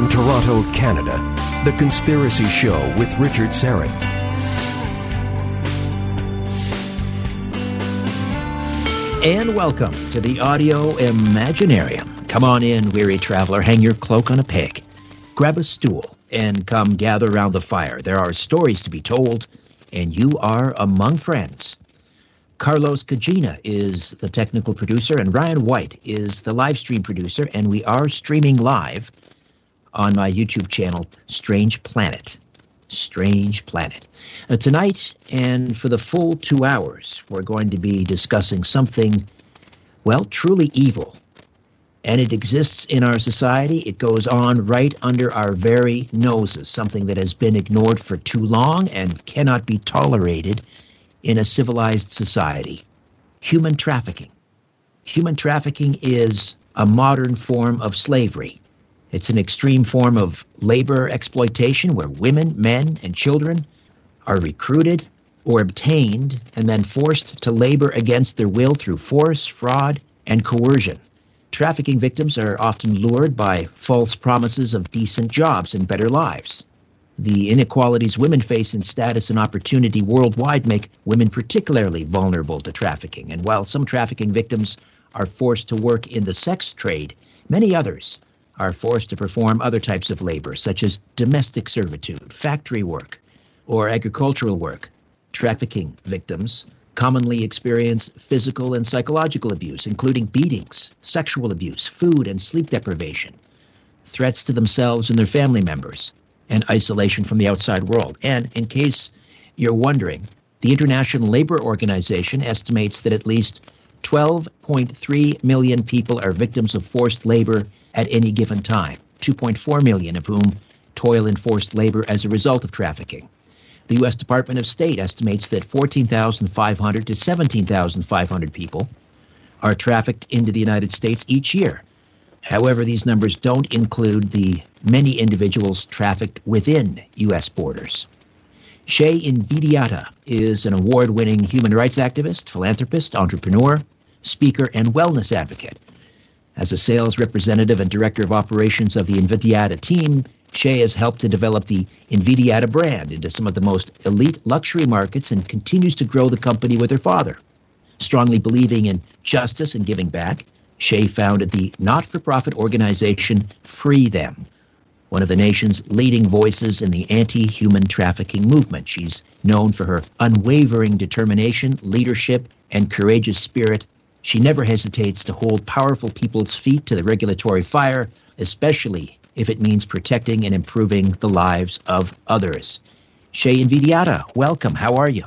From Toronto, Canada, The Conspiracy Show with Richard Syrett. And welcome to the Audio Imaginarium. Come on in, weary traveler, hang your cloak on a peg, grab a stool, and come gather around the fire. There are stories to be told, and you are among friends. Carlos Kajina is the technical producer, and Ryan White is the live stream producer, and we are streaming live on my YouTube channel, Strange Planet. Strange Planet. Uh, tonight, and for the full two hours, we're going to be discussing something, well, truly evil. And it exists in our society. It goes on right under our very noses, something that has been ignored for too long and cannot be tolerated in a civilized society human trafficking. Human trafficking is a modern form of slavery. It's an extreme form of labor exploitation where women, men, and children are recruited or obtained and then forced to labor against their will through force, fraud, and coercion. Trafficking victims are often lured by false promises of decent jobs and better lives. The inequalities women face in status and opportunity worldwide make women particularly vulnerable to trafficking. And while some trafficking victims are forced to work in the sex trade, many others are forced to perform other types of labor, such as domestic servitude, factory work, or agricultural work. Trafficking victims commonly experience physical and psychological abuse, including beatings, sexual abuse, food and sleep deprivation, threats to themselves and their family members, and isolation from the outside world. And in case you're wondering, the International Labor Organization estimates that at least 12.3 million people are victims of forced labor at any given time, 2.4 million of whom toil in forced labor as a result of trafficking. The U.S. Department of State estimates that 14,500 to 17,500 people are trafficked into the United States each year. However, these numbers don't include the many individuals trafficked within U.S. borders. Shae Invidiata is an award winning human rights activist, philanthropist, entrepreneur, speaker, and wellness advocate. As a sales representative and director of operations of the Invidiata team, Shae has helped to develop the Invidiata brand into some of the most elite luxury markets and continues to grow the company with her father. Strongly believing in justice and giving back, Shae founded the not for profit organization Free Them, one of the nation's leading voices in the anti human trafficking movement. She's known for her unwavering determination, leadership, and courageous spirit. She never hesitates to hold powerful people's feet to the regulatory fire, especially if it means protecting and improving the lives of others. Shae Invidiata, welcome. How are you?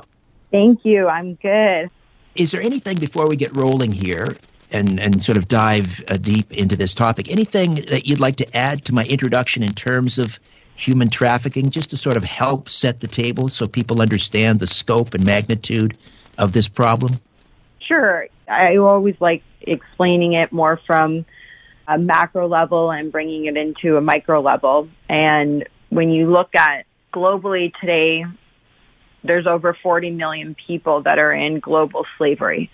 Thank you. I'm good. Is there anything before we get rolling here and, and sort of dive uh, deep into this topic. Anything that you'd like to add to my introduction in terms of human trafficking, just to sort of help set the table so people understand the scope and magnitude of this problem? Sure. I always like explaining it more from a macro level and bringing it into a micro level. And when you look at globally today, there's over 40 million people that are in global slavery.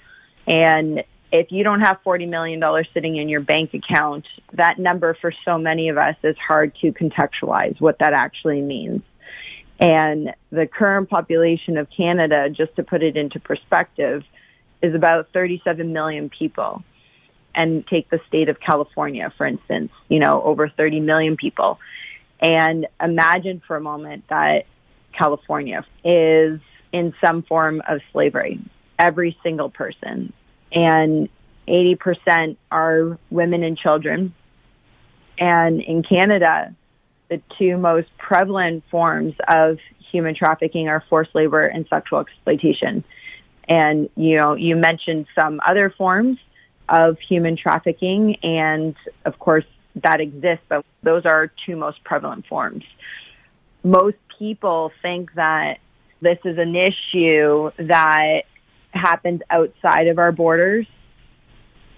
And if you don't have $40 million sitting in your bank account, that number for so many of us is hard to contextualize what that actually means. And the current population of Canada, just to put it into perspective, is about 37 million people. And take the state of California, for instance, you know, over 30 million people. And imagine for a moment that California is in some form of slavery. Every single person and 80% are women and children. And in Canada, the two most prevalent forms of human trafficking are forced labor and sexual exploitation. And, you know, you mentioned some other forms of human trafficking, and of course, that exists, but those are two most prevalent forms. Most people think that this is an issue that happens outside of our borders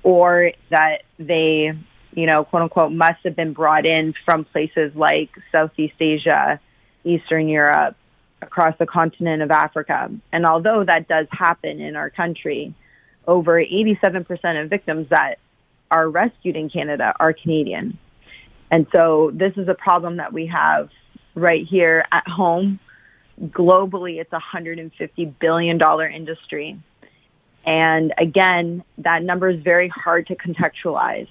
or that they, you know, quote unquote, must have been brought in from places like Southeast Asia, Eastern Europe, across the continent of Africa. And although that does happen in our country, over 87% of victims that are rescued in Canada are Canadian. And so this is a problem that we have right here at home. Globally, it's a $150 billion industry. And again, that number is very hard to contextualize.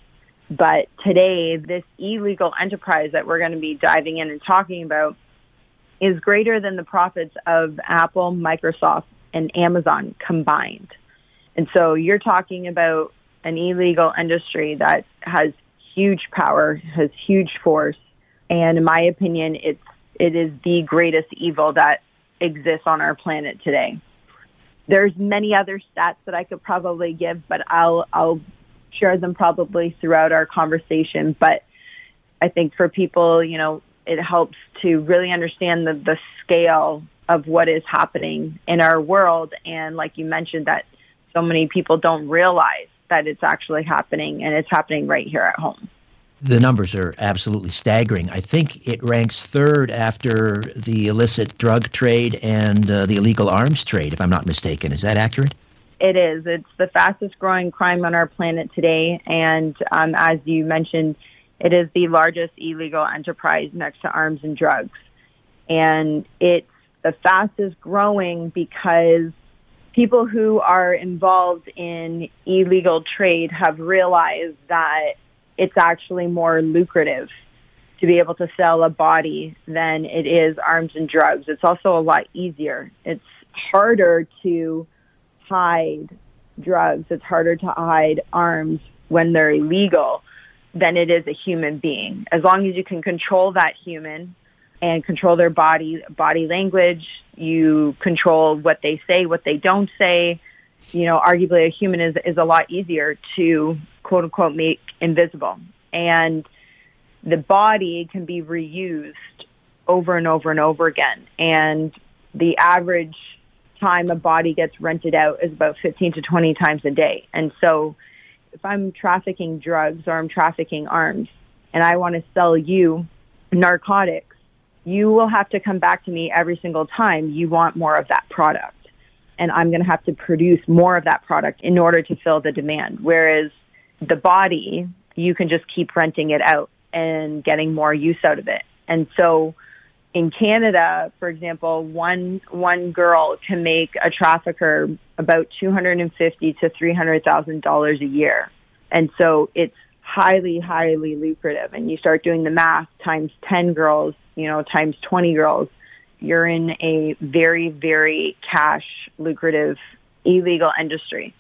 But today, this illegal enterprise that we're going to be diving in and talking about is greater than the profits of Apple, Microsoft, and Amazon combined. And so you're talking about an illegal industry that has huge power, has huge force, and in my opinion, it's it is the greatest evil that exists on our planet today. There's many other stats that I could probably give, but I'll I'll share them probably throughout our conversation. But I think for people, you know, it helps to really understand the, the scale of what is happening in our world. And like you mentioned, that so many people don't realize that it's actually happening and it's happening right here at home. The numbers are absolutely staggering. I think it ranks third after the illicit drug trade and uh, the illegal arms trade, if I'm not mistaken. Is that accurate? It is. It's the fastest growing crime on our planet today. And um, as you mentioned, it is the largest illegal enterprise next to arms and drugs. And it's the fastest growing because people who are involved in illegal trade have realized that it's actually more lucrative to be able to sell a body than it is arms and drugs. It's also a lot easier. It's harder to hide drugs. It's harder to hide arms when they're illegal than it is a human being. As long as you can control that human and control their body, body language, you control what they say, what they don't say. You know, arguably a human is, is a lot easier to quote unquote make invisible. And the body can be reused over and over and over again. And the average time a body gets rented out is about 15 to 20 times a day. And so if I'm trafficking drugs or I'm trafficking arms and I want to sell you narcotics, you will have to come back to me every single time you want more of that product. And I'm going to have to produce more of that product in order to fill the demand. Whereas the body, you can just keep renting it out and getting more use out of it. And so in Canada, for example, one one girl can make a trafficker about two hundred and fifty to three hundred thousand dollars a year, and so it's highly highly lucrative. And you start doing the math times ten girls, you know, times twenty girls, you're in a very very cash lucrative illegal industry.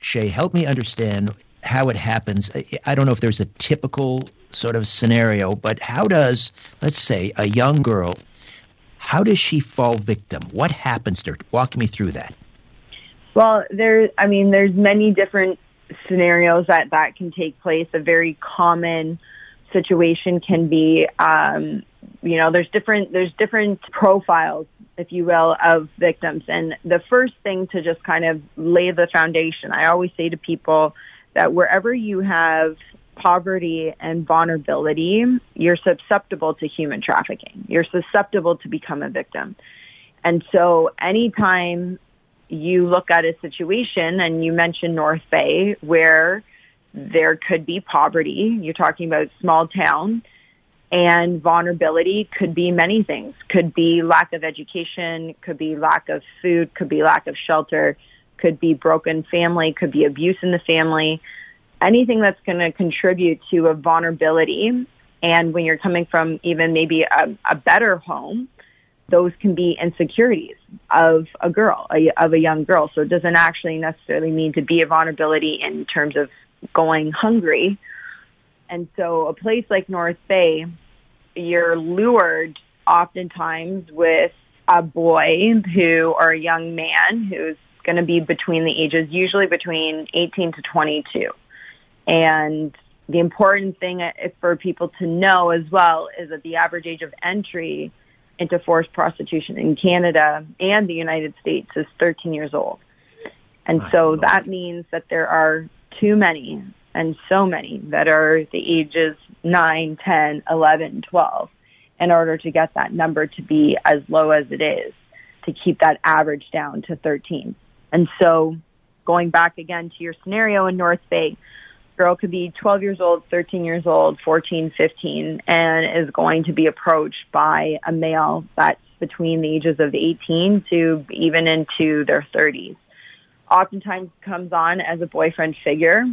Shae, help me understand how it happens. I don't know if there's a typical sort of scenario, but how does, let's say, a young girl, how does she fall victim? What happens to her? Walk me through that. Well, there, I mean, there's many different scenarios that that can take place. A very common situation can be, um, you know, there's different, there's different profiles, if you will, of victims. And the first thing to just kind of lay the foundation, I always say to people that wherever you have poverty and vulnerability, you're susceptible to human trafficking. You're susceptible to become a victim. And so anytime you look at a situation and you mentioned North Bay where there could be poverty, you're talking about small town and vulnerability could be many things. Could be lack of education, could be lack of food, could be lack of shelter, could be broken family, could be abuse in the family anything that's going to contribute to a vulnerability. And when you're coming from even maybe a, a better home, those can be insecurities of a girl, a, of a young girl. So it doesn't actually necessarily mean to be a vulnerability in terms of going hungry. And so a place like North Bay, you're lured oftentimes with a boy who, or a young man who's going to be between the ages, usually between 18 to 22. And the important thing uh, for people to know as well is that the average age of entry into forced prostitution in Canada and the United States is 13 years old. And so that means that there are too many and so many that are the ages 9, 10, 11, 12 in order to get that number to be as low as it is to keep that average down to 13. And so going back again to your scenario in North Bay, girl could be 12 years old, 13 years old, 14, 15, and is going to be approached by a male that's between the ages of 18 to even into their 30s. Oftentimes comes on as a boyfriend figure,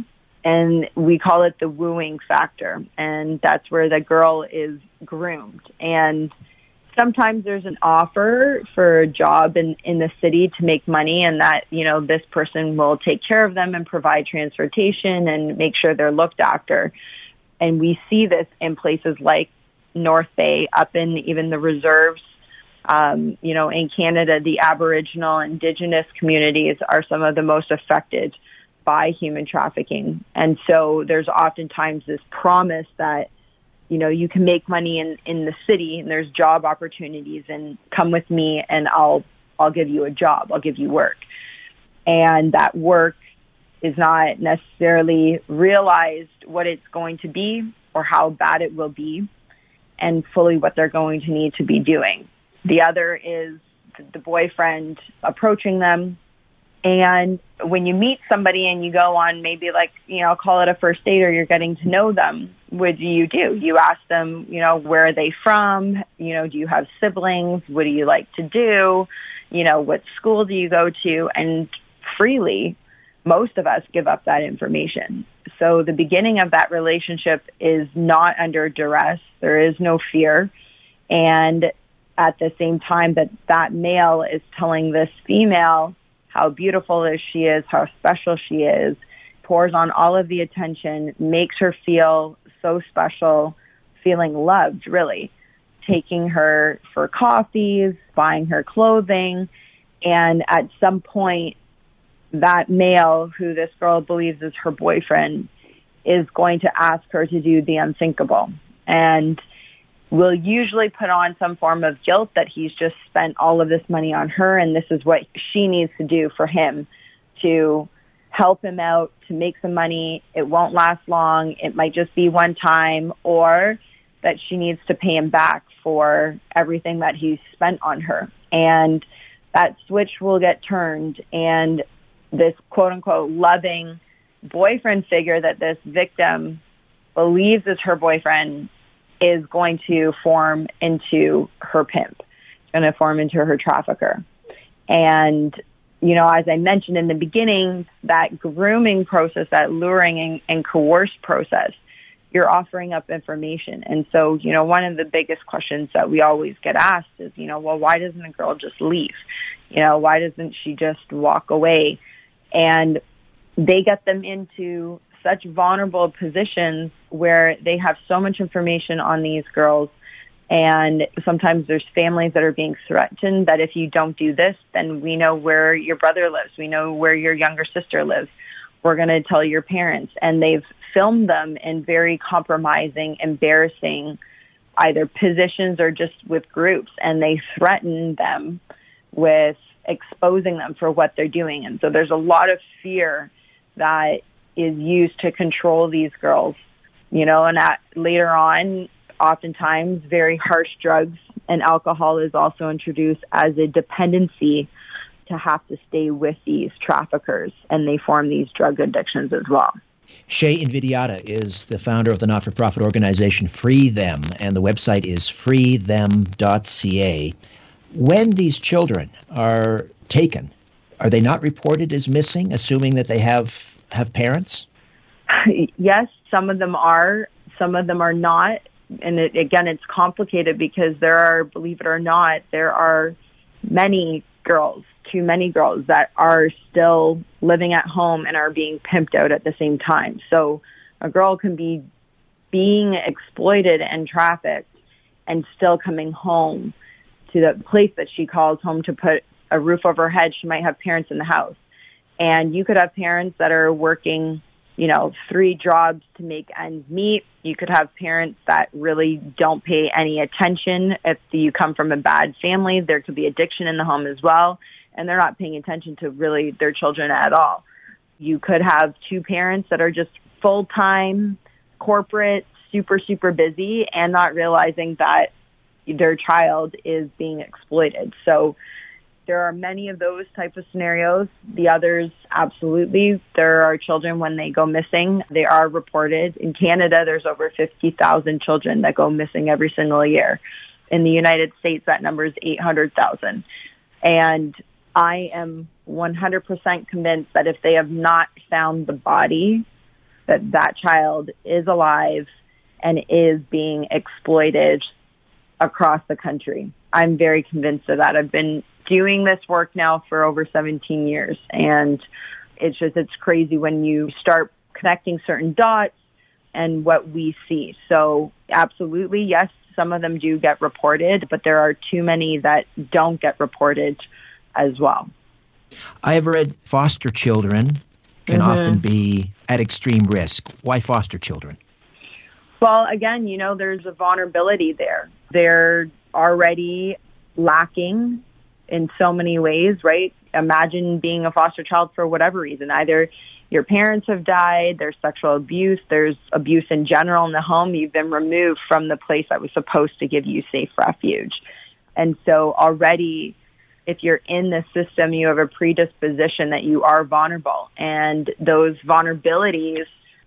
and we call it the wooing factor, and that's where the girl is groomed. And sometimes there's an offer for a job in, in the city to make money and that, you know, this person will take care of them and provide transportation and make sure they're looked after. And we see this in places like North Bay, up in even the reserves. Um, you know, in Canada, the Aboriginal Indigenous communities are some of the most affected by human trafficking. And so there's oftentimes this promise that you know, you can make money in, in the city and there's job opportunities and come with me and I'll, I'll give you a job. I'll give you work. And that work is not necessarily realized what it's going to be or how bad it will be and fully what they're going to need to be doing. The other is the boyfriend approaching them and when you meet somebody and you go on maybe like, you know, call it a first date or you're getting to know them, what do you do? You ask them, you know, where are they from? You know, do you have siblings? What do you like to do? You know, what school do you go to? And freely, most of us give up that information. So the beginning of that relationship is not under duress. There is no fear. And at the same time that that male is telling this female, how beautiful is she is, how special she is, pours on all of the attention, makes her feel so special, feeling loved, really. Taking her for coffees, buying her clothing, and at some point, that male who this girl believes is her boyfriend is going to ask her to do the unthinkable. And will usually put on some form of guilt that he's just spent all of this money on her and this is what she needs to do for him to help him out to make some money. It won't last long. It might just be one time or that she needs to pay him back for everything that he's spent on her. And that switch will get turned and this quote unquote loving boyfriend figure that this victim believes is her boyfriend is going to form into her pimp. Going to form into her trafficker. And, you know, as I mentioned in the beginning, that grooming process, that luring and, and coerced process, you're offering up information. And so, you know, one of the biggest questions that we always get asked is, you know, well, why doesn't a girl just leave? You know, why doesn't she just walk away? And they get them into such vulnerable positions where they have so much information on these girls and sometimes there's families that are being threatened that if you don't do this, then we know where your brother lives. We know where your younger sister lives. We're going to tell your parents. And they've filmed them in very compromising, embarrassing either positions or just with groups. And they threaten them with exposing them for what they're doing. And so there's a lot of fear that is used to control these girls, you know, and at, later on, oftentimes very harsh drugs and alcohol is also introduced as a dependency to have to stay with these traffickers and they form these drug addictions as well. Shae Invidiata is the founder of the not for profit organization Free Them, and the website is freethem.ca. When these children are taken, are they not reported as missing, assuming that they have have parents? Yes, some of them are. Some of them are not. And it, again, it's complicated because there are, believe it or not, there are many girls, too many girls that are still living at home and are being pimped out at the same time. So a girl can be being exploited and trafficked and still coming home to the place that she calls home to put a roof over her head. She might have parents in the house. And you could have parents that are working, you know, three jobs to make ends meet. You could have parents that really don't pay any attention. If you come from a bad family, there could be addiction in the home as well. And they're not paying attention to really their children at all. You could have two parents that are just full time, corporate, super, super busy and not realizing that their child is being exploited. So there are many of those type of scenarios. The others, absolutely. There are children when they go missing. They are reported. In Canada, there's over 50,000 children that go missing every single year. In the United States, that number is 800,000. And I am 100% convinced that if they have not found the body, that that child is alive and is being exploited across the country. I'm very convinced of that. I've been doing this work now for over 17 years and it's just, it's crazy when you start connecting certain dots and what we see. So absolutely, yes, some of them do get reported, but there are too many that don't get reported as well. I have read foster children can mm-hmm. often be at extreme risk. Why foster children? Well, again, you know, there's a vulnerability there. They're already lacking in so many ways, right? Imagine being a foster child for whatever reason. Either your parents have died, there's sexual abuse, there's abuse in general in the home, you've been removed from the place that was supposed to give you safe refuge. And so already if you're in the system, you have a predisposition that you are vulnerable and those vulnerabilities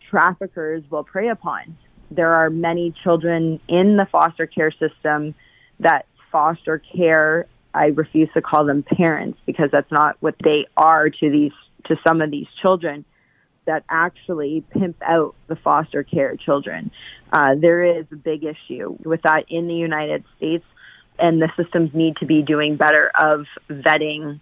traffickers will prey upon. There are many children in the foster care system that foster care, I refuse to call them parents because that's not what they are to these, to some of these children that actually pimp out the foster care children. Uh, there is a big issue with that in the United States and the systems need to be doing better of vetting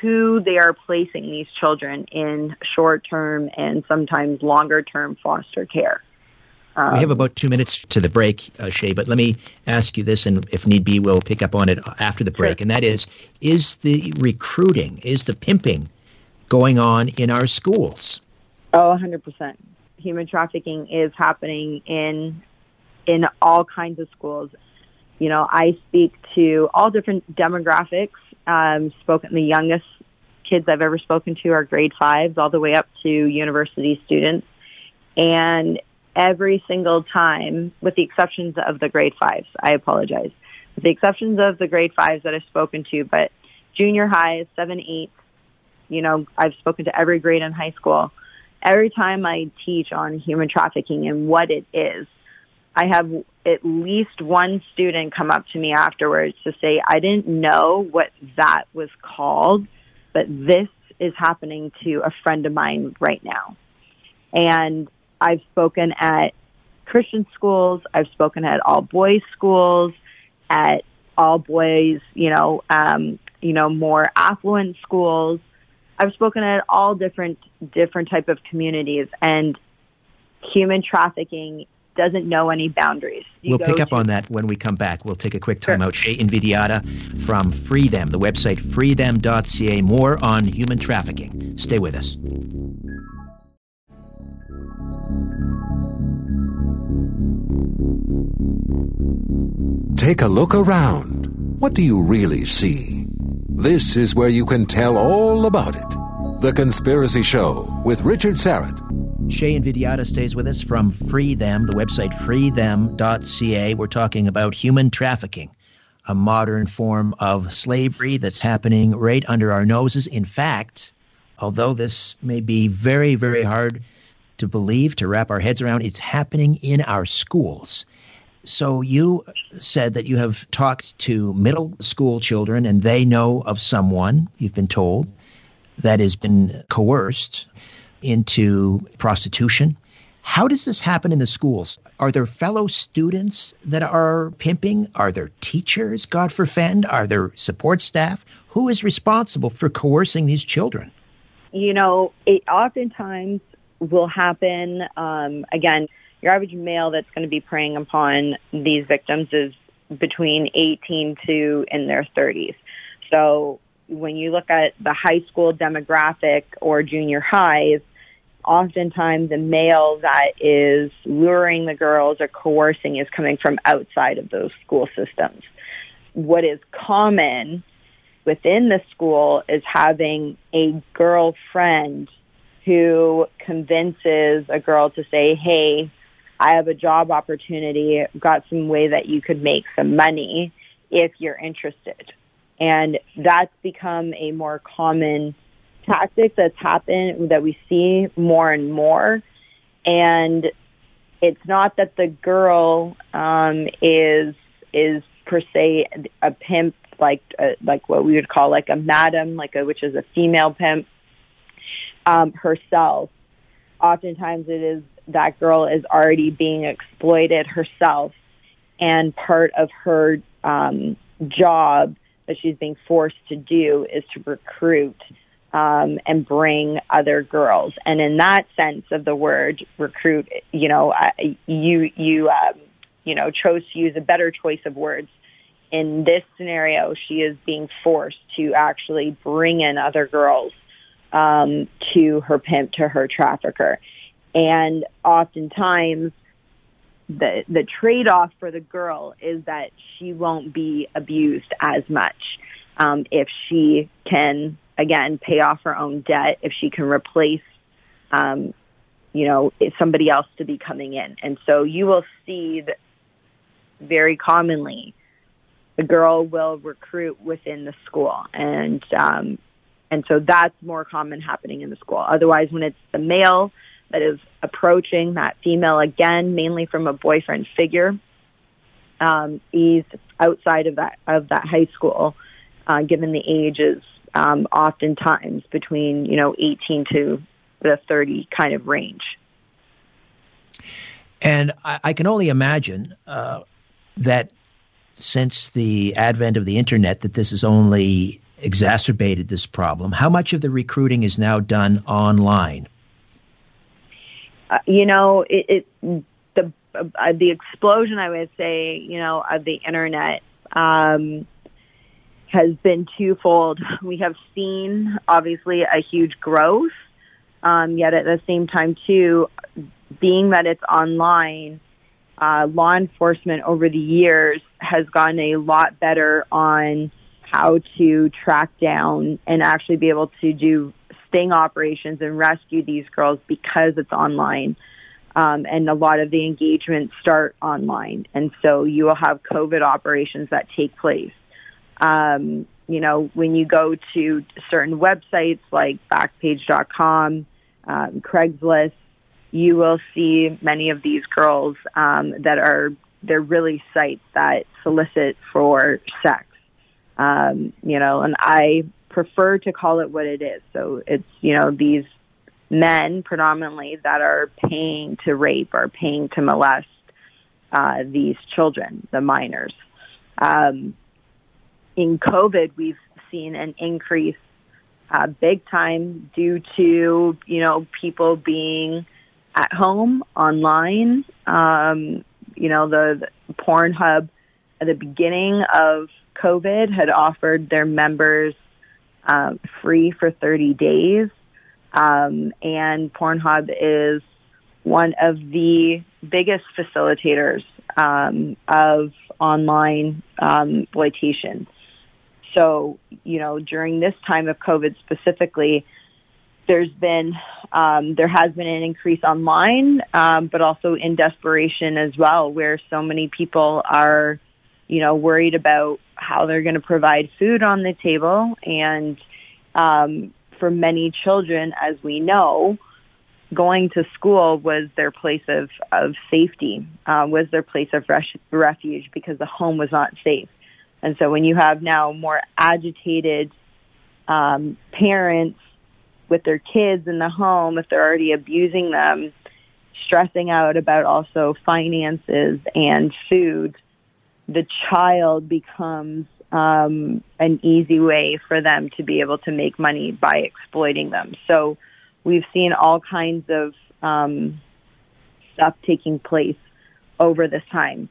who they are placing these children in short term and sometimes longer term foster care. Um, we have about two minutes to the break, uh, Shae, but let me ask you this, and if need be, we'll pick up on it after the break. Sure. And that is Is the recruiting, is the pimping going on in our schools? Oh, 100%. Human trafficking is happening in in all kinds of schools. You know, I speak to all different demographics. Um, spoken the youngest kids I've ever spoken to are grade fives, all the way up to university students, and every single time, with the exceptions of the grade fives, I apologize, with the exceptions of the grade fives that I've spoken to, but junior high, seven, eight, you know, I've spoken to every grade in high school. Every time I teach on human trafficking and what it is, I have at least one student come up to me afterwards to say, I didn't know what that was called, but this is happening to a friend of mine right now. And I've spoken at Christian schools. I've spoken at all boys schools, at all boys, you know, um, you know, more affluent schools. I've spoken at all different different type of communities, and human trafficking doesn't know any boundaries. You we'll pick up to- on that when we come back. We'll take a quick time sure. out. Shae Invidiata from FreeThem, the website freethem.ca. More on human trafficking. Stay with us. Take a look around. What do you really see? This is where you can tell all about it. The Conspiracy Show with Richard Syrett. Shae Invidiata stays with us from FreeThem, the website freethem.ca. We're talking about human trafficking, a modern form of slavery that's happening right under our noses. In fact, although this may be very, very hard to believe, to wrap our heads around, it's happening in our schools. So you said that you have talked to middle school children and they know of someone, you've been told, that has been coerced into prostitution. How does this happen in the schools? Are there fellow students that are pimping? Are there teachers, God forfend? Are there support staff? Who is responsible for coercing these children? You know, it oftentimes will happen. Um, again, your average male that's going to be preying upon these victims is between 18 to in their 30s. So when you look at the high school demographic or junior highs, oftentimes the male that is luring the girls or coercing is coming from outside of those school systems. What is common within the school is having a girlfriend who convinces a girl to say, hey, I have a job opportunity, got some way that you could make some money if you're interested. And that's become a more common tactic that's happened that we see more and more. And it's not that the girl um, is is per se a pimp like uh, like what we would call like a madam, like a which is a female pimp um, herself. Oftentimes, it is that girl is already being exploited herself, and part of her um, job that she's being forced to do is to recruit um, and bring other girls. And in that sense of the word recruit, you know, you you um, you know chose to use a better choice of words. In this scenario, she is being forced to actually bring in other girls um, to her pimp, to her trafficker, and oftentimes the the trade off for the girl is that she won't be abused as much. Um, if she can again pay off her own debt if she can replace um, you know somebody else to be coming in. And so you will see that very commonly the girl will recruit within the school. And um, and so that's more common happening in the school. Otherwise when it's the male that is approaching that female again, mainly from a boyfriend figure. Um, he's outside of that of that high school, uh, given the ages, um, oftentimes between you know 18 to the 30 kind of range. And I, I can only imagine uh, that since the advent of the internet, that this has only exacerbated this problem. How much of the recruiting is now done online? Uh, you know, it, it the uh, the explosion, I would say, you know, of the internet um, has been twofold. We have seen obviously a huge growth, um, yet at the same time, too, being that it's online. Uh, law enforcement over the years has gotten a lot better on how to track down and actually be able to do sting operations and rescue these girls because it's online. Um, and a lot of the engagements start online. And so you will have COVID operations that take place. Um, you know, when you go to certain websites like Backpage.com, um, Craigslist, you will see many of these girls um, that are they're really sites that solicit for sex. Um, you know, and I prefer to call it what it is. So it's, you know, these men predominantly that are paying to rape or paying to molest uh, these children, the minors. Um, in COVID, we've seen an increase uh, big time due to, you know, people being at home online. Um, you know, the, the Pornhub at the beginning of COVID had offered their members uh, free for 30 days. Um, and Pornhub is one of the biggest facilitators um, of online um, exploitation. So, you know, during this time of COVID specifically, there's been um, there has been an increase online, um, but also in desperation as well, where so many people are, you know, worried about how they're going to provide food on the table. And um, for many children, as we know, going to school was their place of, of safety, uh, was their place of res- refuge because the home was not safe. And so when you have now more agitated um, parents with their kids in the home, if they're already abusing them, stressing out about also finances and food, the child becomes um, an easy way for them to be able to make money by exploiting them. So we've seen all kinds of um, stuff taking place over this time.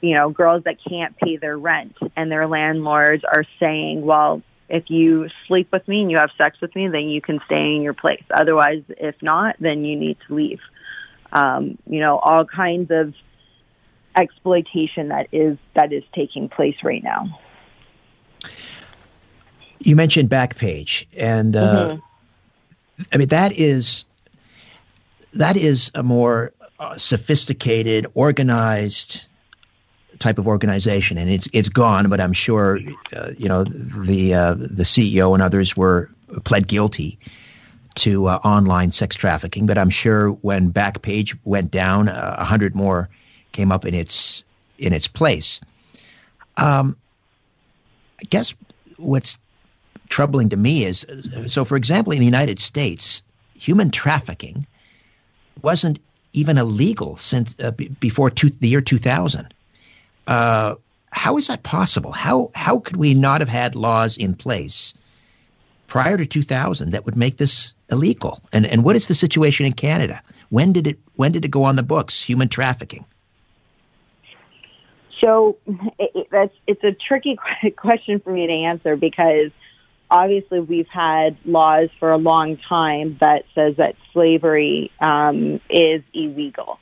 You know, girls that can't pay their rent and their landlords are saying, well, if you sleep with me and you have sex with me, then you can stay in your place. Otherwise, if not, then you need to leave. Um, you know, all kinds of exploitation that is that is taking place right now. You mentioned Backpage, and uh, mm-hmm. I mean that is that is a more uh, sophisticated, organized type of organization, and it's it's gone. But I'm sure, uh, you know, the uh, the CEO and others were pled guilty to uh, online sex trafficking. But I'm sure when Backpage went down, uh, a hundred more came up in its in its place. Um, I guess what's troubling to me is so. For example, in the United States, human trafficking wasn't even illegal since uh, b- before two, the year 2000. Uh, how is that possible? How how could we not have had laws in place prior to 2000 that would make this illegal? And and what is the situation in Canada? When did it when did it go on the books? Human trafficking. So it, that's it's a tricky question for me to answer because obviously we've had laws for a long time that says that slavery um, is illegal,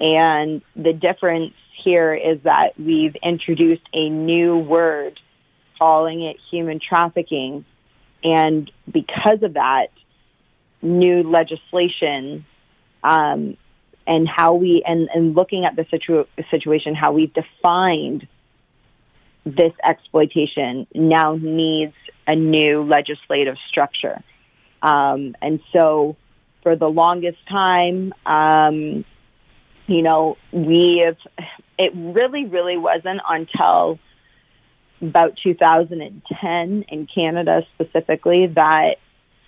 and the difference here is that we've introduced a new word calling it human trafficking, and because of that, new legislation um, and how we and, and looking at the situ- situation, how we've defined this exploitation now needs a new legislative structure. Um, and so for the longest time, um, you know, we have, it really, really wasn't until about 2010 in Canada specifically that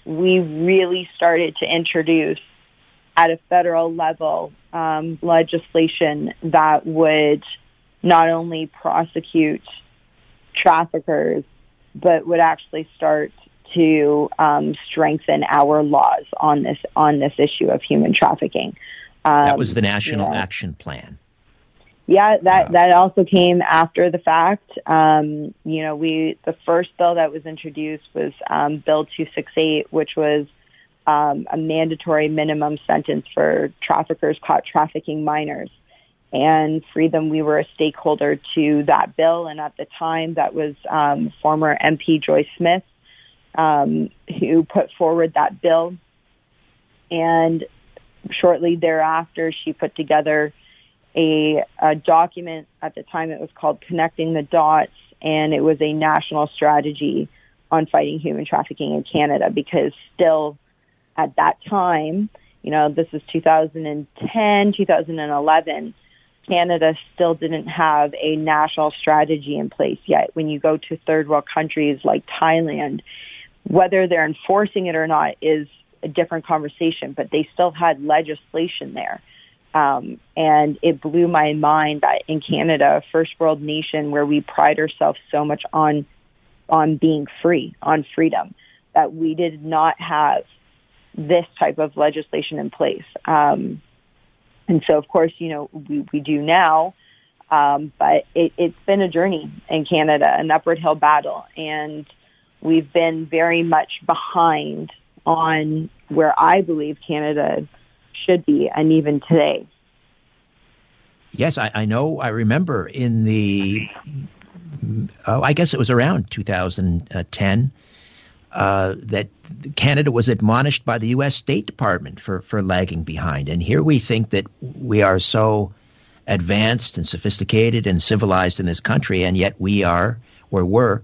we really started to introduce at a federal level um, legislation that would not only prosecute traffickers, but would actually start to um, strengthen our laws on this on this issue of human trafficking. Um, that was the National. Action Plan. Yeah, that that also came after the fact. Um, you know, we the first bill that was introduced was um, Bill two six eight, which was um, a mandatory minimum sentence for traffickers caught trafficking minors and FreeThem, we were a stakeholder to that bill. And at the time, that was um, former MP Joy Smith um, who put forward that bill. And shortly thereafter, she put together a, a document. At the time, it was called Connecting the Dots, and it was a national strategy on fighting human trafficking in Canada because still at that time, you know, this is 2010, 2011 Canada still didn't have a national strategy in place yet. When you go to third world countries like Thailand, whether they're enforcing it or not is a different conversation, but they still had legislation there. Um, and it blew my mind that in Canada, a first world nation where we pride ourselves so much on on being free, on freedom, that we did not have this type of legislation in place. Um, and so, of course, you know, we, we do now, um, but it, it's been a journey in Canada, an upward hill battle. And we've been very much behind on where I believe Canada should be, and even today. Yes, I, I know. I remember in the, oh, I guess it was around 2010 uh, that Canada was admonished by the U.S. State Department for, for lagging behind. And here we think that we are so advanced and sophisticated and civilized in this country, and yet we are, or were,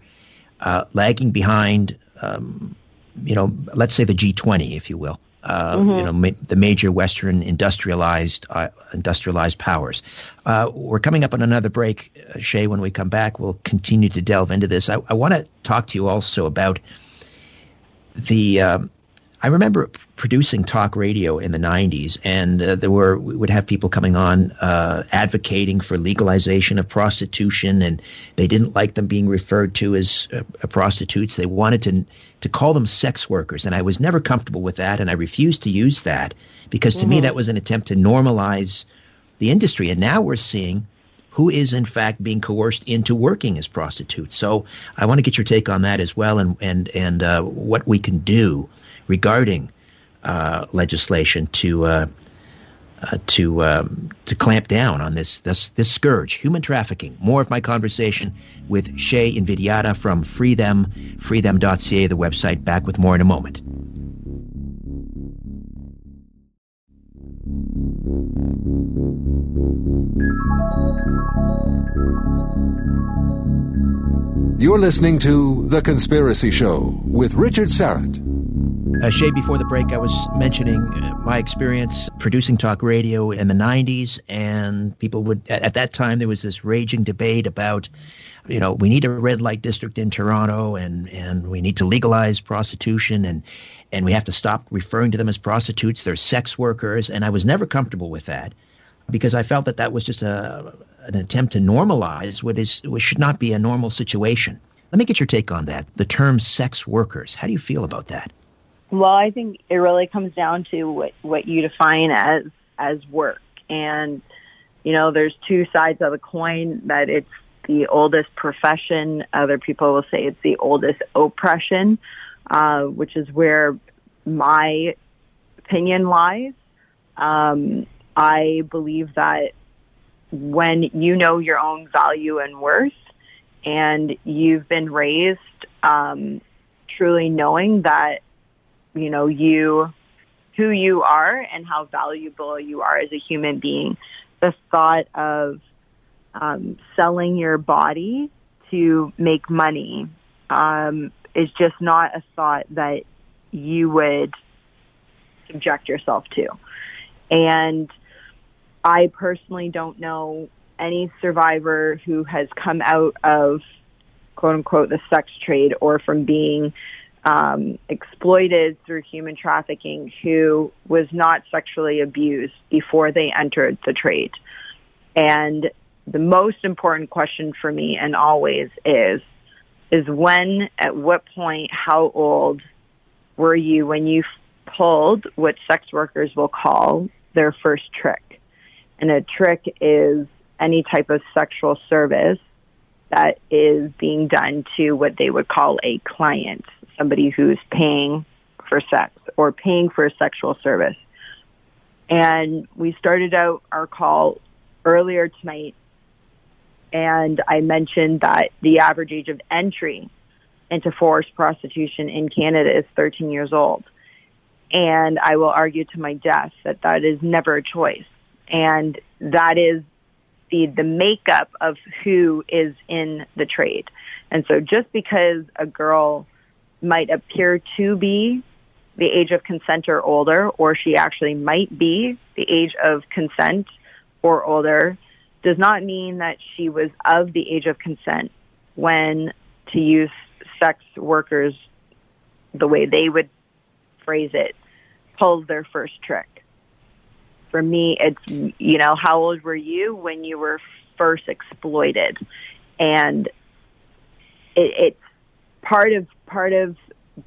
uh, lagging behind, um, you know, let's say the G20, if you will. Uh, mm-hmm. You know, ma- the major Western industrialized uh, industrialized powers. Uh, we're coming up on another break, uh, Shae. When we come back, we'll continue to delve into this. I, I want to talk to you also about the um, I remember producing talk radio in the 90s, and uh, there were we would have people coming on uh, advocating for legalization of prostitution, and they didn't like them being referred to as uh, prostitutes. They wanted to to call them sex workers, and I was never comfortable with that, and I refused to use that because to mm-hmm. me that was an attempt to normalize the industry. And now we're seeing who is in fact being coerced into working as prostitutes. So I want to get your take on that as well, and and and uh, what we can do regarding uh, legislation to. Uh, uh, to um, to clamp down on this this this scourge, human trafficking. More of my conversation with Shae Invidiata from FreeThem, freethem.ca, the website. Back with more in a moment. You're listening to The Conspiracy Show with Richard Syrett. Uh, Shae, before the break, I was mentioning uh, my experience producing talk radio in the 90s, and people would, at that time, there was this raging debate about, you know, we need a red light district in Toronto, and, and we need to legalize prostitution, and, and we have to stop referring to them as prostitutes. They're sex workers, and I was never comfortable with that because I felt that that was just a, an attempt to normalize what is what should not be a normal situation. Let me get your take on that. The term sex workers. How do you feel about that? Well, I think it really comes down to what, what you define as as work. And, you know, there's two sides of the coin that it's the oldest profession. Other people will say it's the oldest oppression, uh, which is where my opinion lies. Um, I believe that when you know your own value and worth and you've been raised um, truly knowing that you know you who you are and how valuable you are as a human being the thought of um, selling your body to make money um, is just not a thought that you would subject yourself to. And I personally don't know any survivor who has come out of quote unquote the sex trade or from being um, exploited through human trafficking who was not sexually abused before they entered the trade. And the most important question for me and always is, is when, at what point, how old were you when you pulled what sex workers will call their first trick? And a trick is any type of sexual service that is being done to what they would call a client, somebody who's paying for sex or paying for a sexual service. And we started out our call earlier tonight and I mentioned that the average age of entry into forced prostitution in Canada is 13 years old. And I will argue to my death that that is never a choice and that is the the makeup of who is in the trade. And so just because a girl might appear to be the age of consent or older, or she actually might be the age of consent or older, does not mean that she was of the age of consent when, to use sex workers the way they would phrase it, pulled their first trick for me, it's, you know, how old were you when you were first exploited? And it, it's part of, part of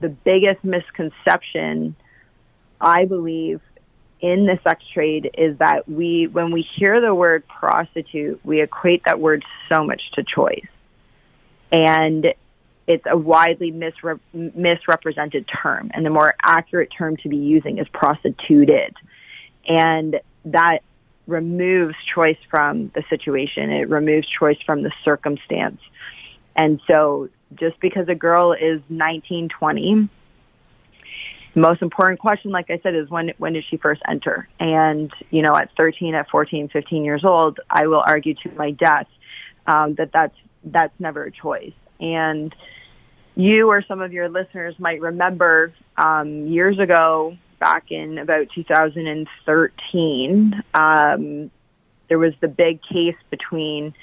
the biggest misconception, I believe, in the sex trade is that we, when we hear the word prostitute, we equate that word so much to choice. And it's a widely misre- misrepresented term. And the more accurate term to be using is prostituted and that removes choice from the situation. It removes choice from the circumstance. And so just because a girl is 19, 20, most important question, like I said, is when, when did she first enter? And, you know, at 13, at 14, 15 years old, I will argue to my death, um, that that's, that's never a choice. And you or some of your listeners might remember, um, years ago, back in about 2013, um, there was the big case between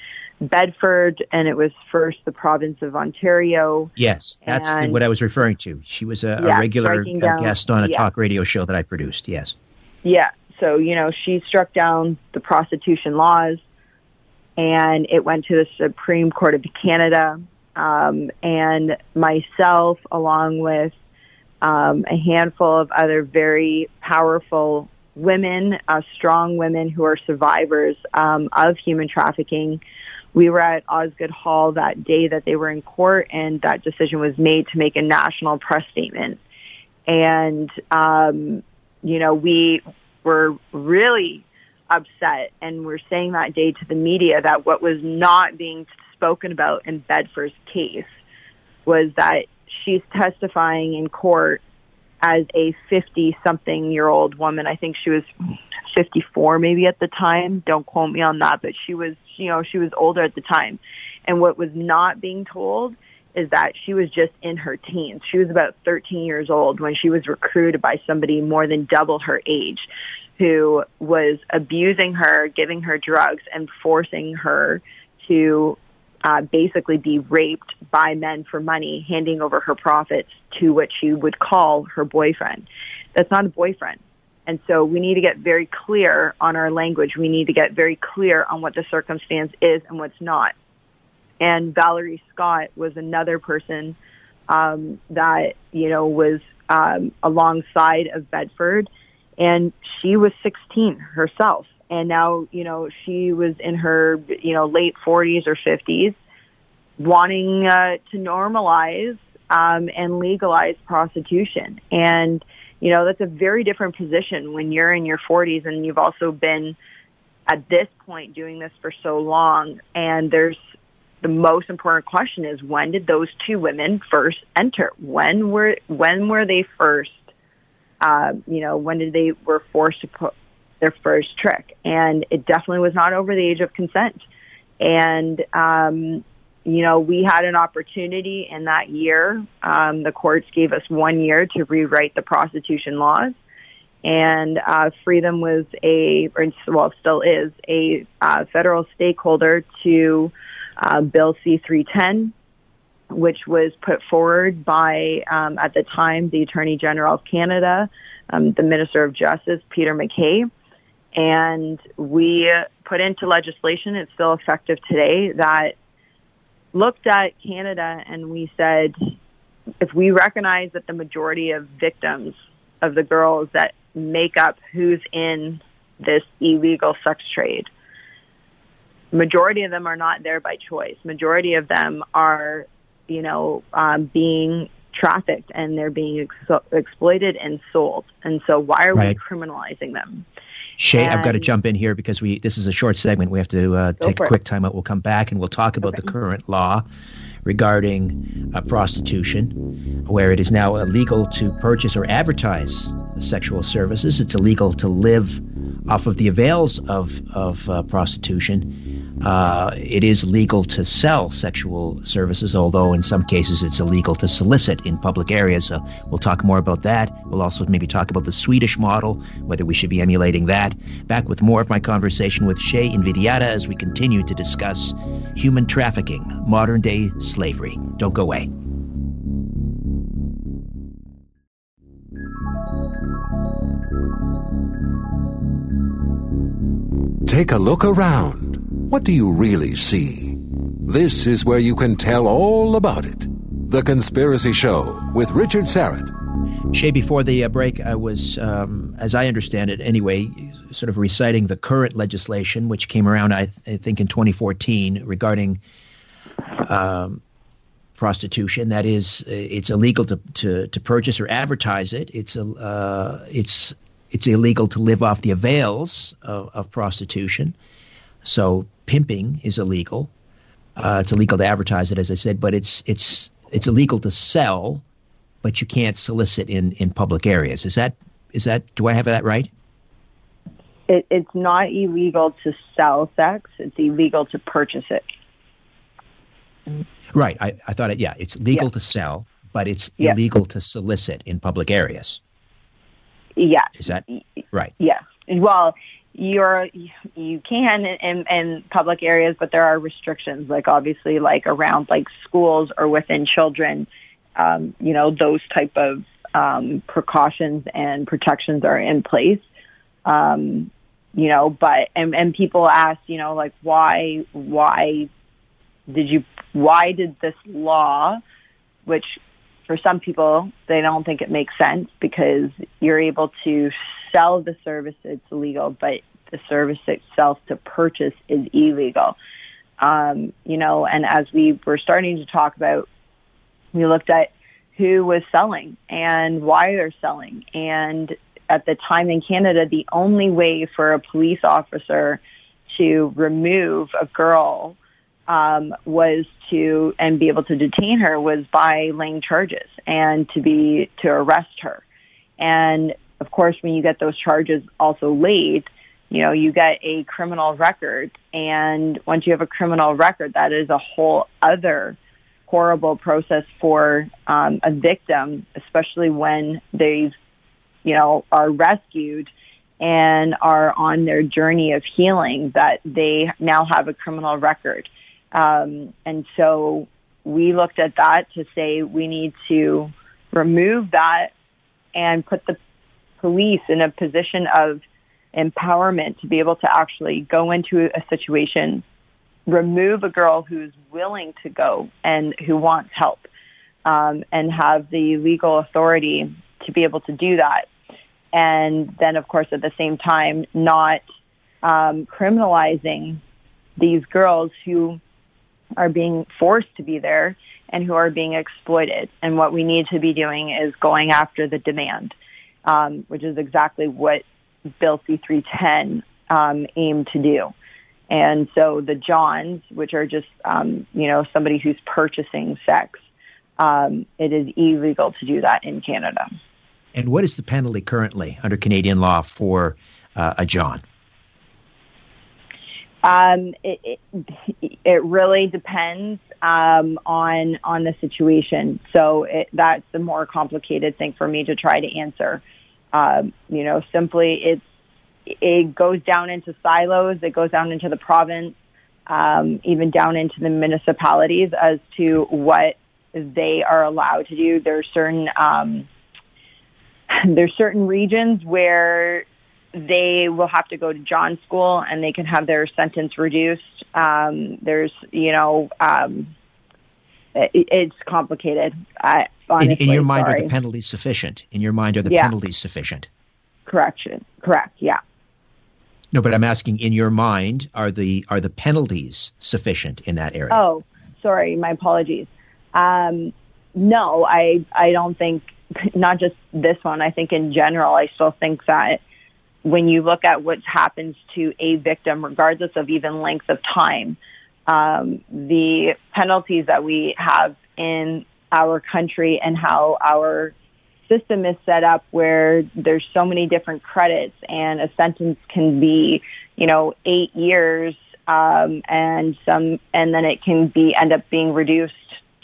Bedford and it was first the province of Ontario. Yes, that's and, what I was referring to. She was a, yeah, a regular down, guest on a yeah. talk radio show that I produced. Yes. Yeah. So, you know, she struck down the prostitution laws and it went to the Supreme Court of Canada. Um, and myself, along with um, a handful of other very powerful women, uh, strong women who are survivors um, of human trafficking. We were at Osgoode Hall that day that they were in court, and that decision was made to make a national press statement. And, um, you know, we were really upset, and we're saying that day to the media that what was not being spoken about in Bedford's case was that she's testifying in court as a 50 something year old woman. I think she was 54 maybe at the time. Don't quote me on that, but she was, you know, she was older at the time. And what was not being told is that she was just in her teens. She was about 13 years old when she was recruited by somebody more than double her age who was abusing her, giving her drugs, and forcing her to uh, basically be raped by men for money, handing over her profits to what she would call her boyfriend. That's not a boyfriend. And so we need to get very clear on our language. We need to get very clear on what the circumstance is and what's not. And Valerie Scott was another person um, that you know was um, alongside of Bedford, and she was 16 herself, and now you know she was in her you know late 40s or 50s, wanting uh, to normalize um, and legalize prostitution, and you know that's a very different position when you're in your 40s and you've also been at this point doing this for so long, and there's the most important question is when did those two women first enter? When were when were they first? Uh, you know, when did they were forced to put their first trick? And it definitely was not over the age of consent. And um, you know, we had an opportunity in that year. Um, the courts gave us one year to rewrite the prostitution laws. And uh, FreeThem was a, or well, still is a uh, federal stakeholder to uh, Bill C-310, which was put forward by, um, at the time, the Attorney General of Canada, um, the Minister of Justice, Peter MacKay. And we put into legislation, it's still effective today, that looked at Canada and we said, if we recognize that the majority of victims of the girls that make up who's in this illegal sex trade – majority of them are not there by choice. Majority of them are, you know, um, being trafficked and they're being ex- exploited and sold. And so why are right. we criminalizing them? Shae, and, I've got to jump in here because we this is a short segment. We have to uh, take a quick it. time out. We'll come back and we'll talk about okay. the current law regarding uh, prostitution, where it is now illegal to purchase or advertise sexual services. It's illegal to live off of the avails of of uh, prostitution uh, it is legal to sell sexual services, although in some cases it's illegal to solicit in public areas. So we'll talk more about that. We'll also maybe talk about the Swedish model, whether we should be emulating that. Back with more of my conversation with Shae Invidiata as we continue to discuss human trafficking, modern day slavery. Don't go away. Take a look around. What do you really see? This is where you can tell all about it. The Conspiracy Show with Richard Syrett. Shae, before the uh, break, I was, um, as I understand it anyway, sort of reciting the current legislation, which came around, I, I think, in 2014 regarding um, prostitution. That is, it's illegal to, to, to purchase or advertise it. It's, uh, it's, it's illegal to live off the avails of, of prostitution. So pimping is illegal. Uh, it's illegal to advertise it, as I said, but it's it's it's illegal to sell, but you can't solicit in in public areas. Is that is that do I have that right? It, it's not illegal to sell sex. It's illegal to purchase it. Right. I, I thought it. Yeah, it's legal yeah. to sell, but it's yeah. illegal to solicit in public areas. Yeah. Is that right? Yeah. Well, you're you can in, in public areas, but there are restrictions, like obviously, like around like schools or within children. Um, you know, those type of um, precautions and protections are in place. Um, you know, but and and people ask, you know, like why why did you why did this law, which for some people they don't think it makes sense because you're able to sell the service, it's illegal, but the service itself to purchase is illegal. Um, you know, and as we were starting to talk about, we looked at who was selling and why they're selling. And at the time in Canada, the only way for a police officer to remove a girl um, was to and be able to detain her was by laying charges and to be to arrest her. And of course, when you get those charges also laid, you know, you get a criminal record. And once you have a criminal record, that is a whole other horrible process for um, a victim, especially when they, you know, are rescued and are on their journey of healing. That they now have a criminal record, um, and so we looked at that to say we need to remove that and put the police in a position of empowerment to be able to actually go into a situation, remove a girl who's willing to go and who wants help, um, and have the legal authority to be able to do that. And then, of course, at the same time, not um, criminalizing these girls who are being forced to be there and who are being exploited. And what we need to be doing is going after the demand, um, which is exactly what Bill C-310 um, aimed to do. And so the Johns, which are just, um, you know, somebody who's purchasing sex, um, it is illegal to do that in Canada. And what is the penalty currently under Canadian law for uh, a John? Um, it, it, it really depends um, on on the situation. So it, that's the more complicated thing for me to try to answer. Um, you know, simply it's it goes down into silos. It goes down into the province, um, even down into the municipalities as to what they are allowed to do. There's certain um, there's certain regions where they will have to go to John school and they can have their sentence reduced. Um, there's, you know, um, it, it's complicated. I, honestly, in, in your mind, sorry. are the penalties sufficient? In your mind, are the Yeah. penalties sufficient? correction? Correct. Yeah. No, but I'm asking, in your mind, are the are the penalties sufficient in that area? Oh, sorry. My apologies. Um, no, I I don't think not just this one. I think in general, I still think that when you look at what happens to a victim, regardless of even length of time, um, the penalties that we have in our country and how our system is set up where there's so many different credits and a sentence can be, you know, eight years, um, and some, and then it can be end up being reduced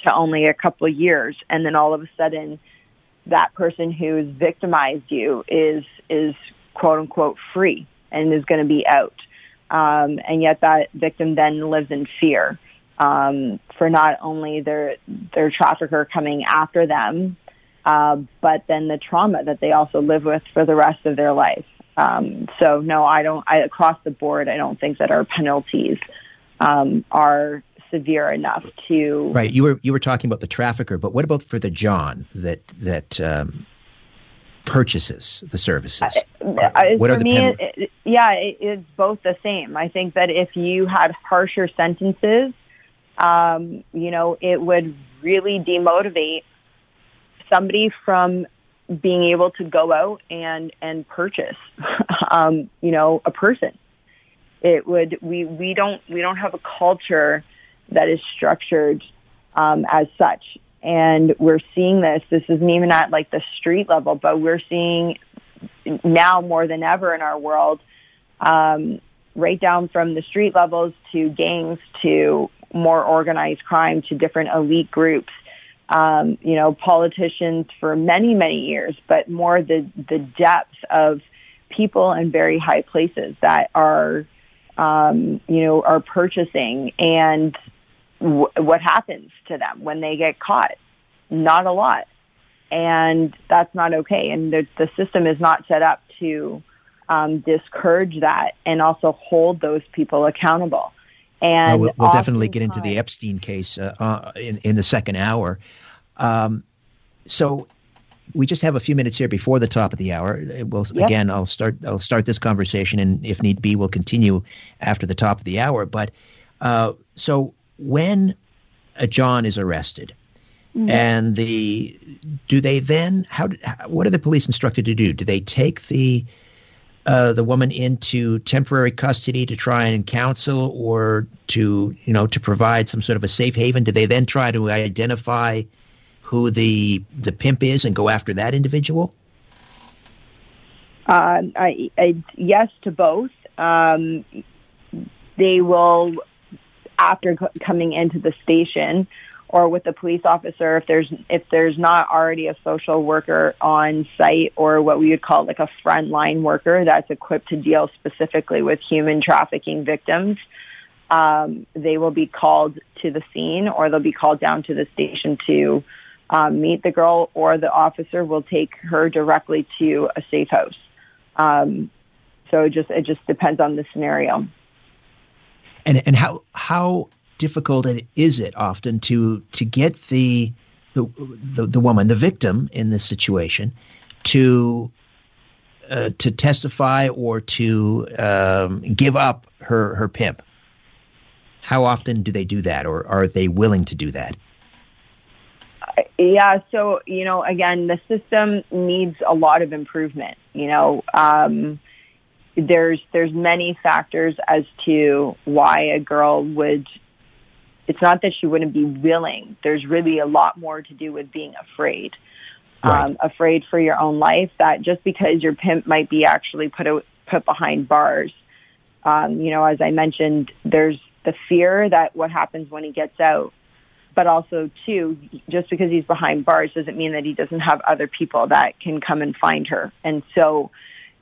to only a couple of years. And then all of a sudden that person who's victimized you is, is quote unquote free and is going to be out. Um, and yet that victim then lives in fear, um, for not only their, their trafficker coming after them, uh, but then the trauma that they also live with for the rest of their life. Um, so no, I don't, I, across the board, I don't think that our penalties, um, are severe enough to, Right. You were you were talking about the trafficker, but what about for the John that that um, purchases the services? Uh, what are the me, it- yeah, it, it's both the same. I think that if you had harsher sentences, um, you know, it would really demotivate somebody from being able to go out and and purchase, um, you know, a person. It would we we don't we don't have a culture that is structured um, as such, and we're seeing this. This isn't even at like the street level, but we're seeing now more than ever in our world, um, right down from the street levels to gangs to more organized crime to different elite groups. Um, you know, politicians for many, many years, but more the, the depth of people in very high places that are, um, you know, are purchasing and w- what happens to them when they get caught? Not a lot and that's not okay. And the, the system is not set up to um, discourage that and also hold those people accountable. And Well, we'll, we'll definitely get into the Epstein case uh, uh, in in the second hour. Um, so we just have a few minutes here before the top of the hour. Uh, We'll Yep. again. I'll start. I'll start this conversation, and if need be, we'll continue after the top of the hour. But uh, so when a John is arrested, and the do they then how, how what are the police instructed to do? Do they take the uh, the woman into temporary custody to try and counsel or to you know to provide some sort of a safe haven do they then try to identify who the the pimp is and go after that individual Uh, I, I, yes to both. Um, they will, after coming into the station, or with the police officer if there's if there's not already a social worker on site or what we would call like a frontline worker that's equipped to deal specifically with human trafficking victims. Um, they will be called to the scene or they'll be called down to the station to um, meet the girl or the officer will take her directly to a safe house. Um, so it just it just depends on the scenario. And and how how difficult is it often to to get the the the, the woman, the victim in this situation, to uh, to testify or to um, give up her her pimp? How often do they do that, or are they willing to do that? Yeah, so you know, again, the system needs a lot of improvement. You know, um, there's there's many factors as to why a girl would it's not that she wouldn't be willing. There's really a lot more to do with being afraid. Right. Um, afraid for your own life that just because your pimp might be actually put out, put behind bars, um, you know, as I mentioned, there's the fear that what happens when he gets out, but also too, just because he's behind bars doesn't mean that he doesn't have other people that can come and find her. And so,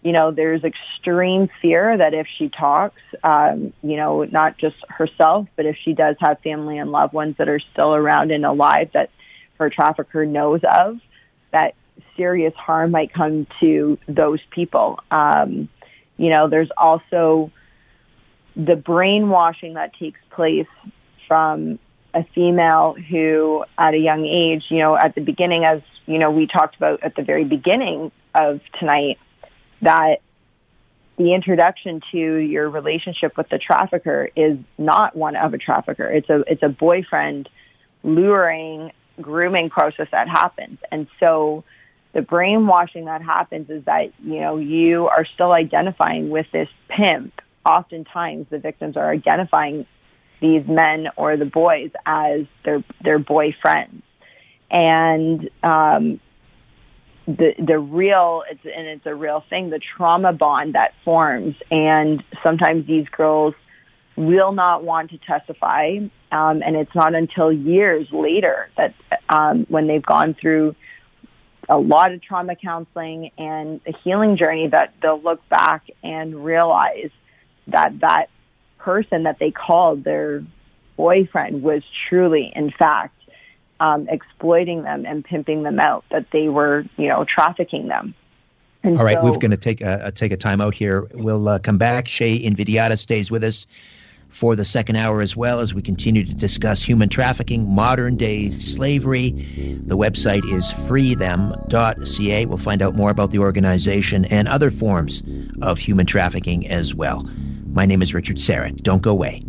you know, there's extreme fear that if she talks, um, you know, not just herself, but if she does have family and loved ones that are still around and alive that her trafficker knows of, that serious harm might come to those people. Um, you know, there's also the brainwashing that takes place from a female who at a young age, you know, at the beginning, as, you know, we talked about at the very beginning of tonight, that the introduction to your relationship with the trafficker is not one of a trafficker. It's a it's a boyfriend luring grooming process that happens. And so the brainwashing that happens is that, you know, you are still identifying with this pimp. Oftentimes the victims are identifying these men or the boys as their their boyfriends. And um, the the real it's and it's a real thing the trauma bond that forms. And sometimes these girls will not want to testify um, and it's not until years later that um, when they've gone through a lot of trauma counseling and a healing journey that they'll look back and realize that that person that they called their boyfriend was truly in fact um, exploiting them and pimping them out, that they were, you know, trafficking them. And All right, so, we're going to take a, take a time out here. We'll uh, come back. Shae Invidiata stays with us for the second hour as well as we continue to discuss human trafficking, modern day slavery. The website is freethem.ca. We'll find out more about the organization and other forms of human trafficking as well. My name is Richard Syrett. Don't go away.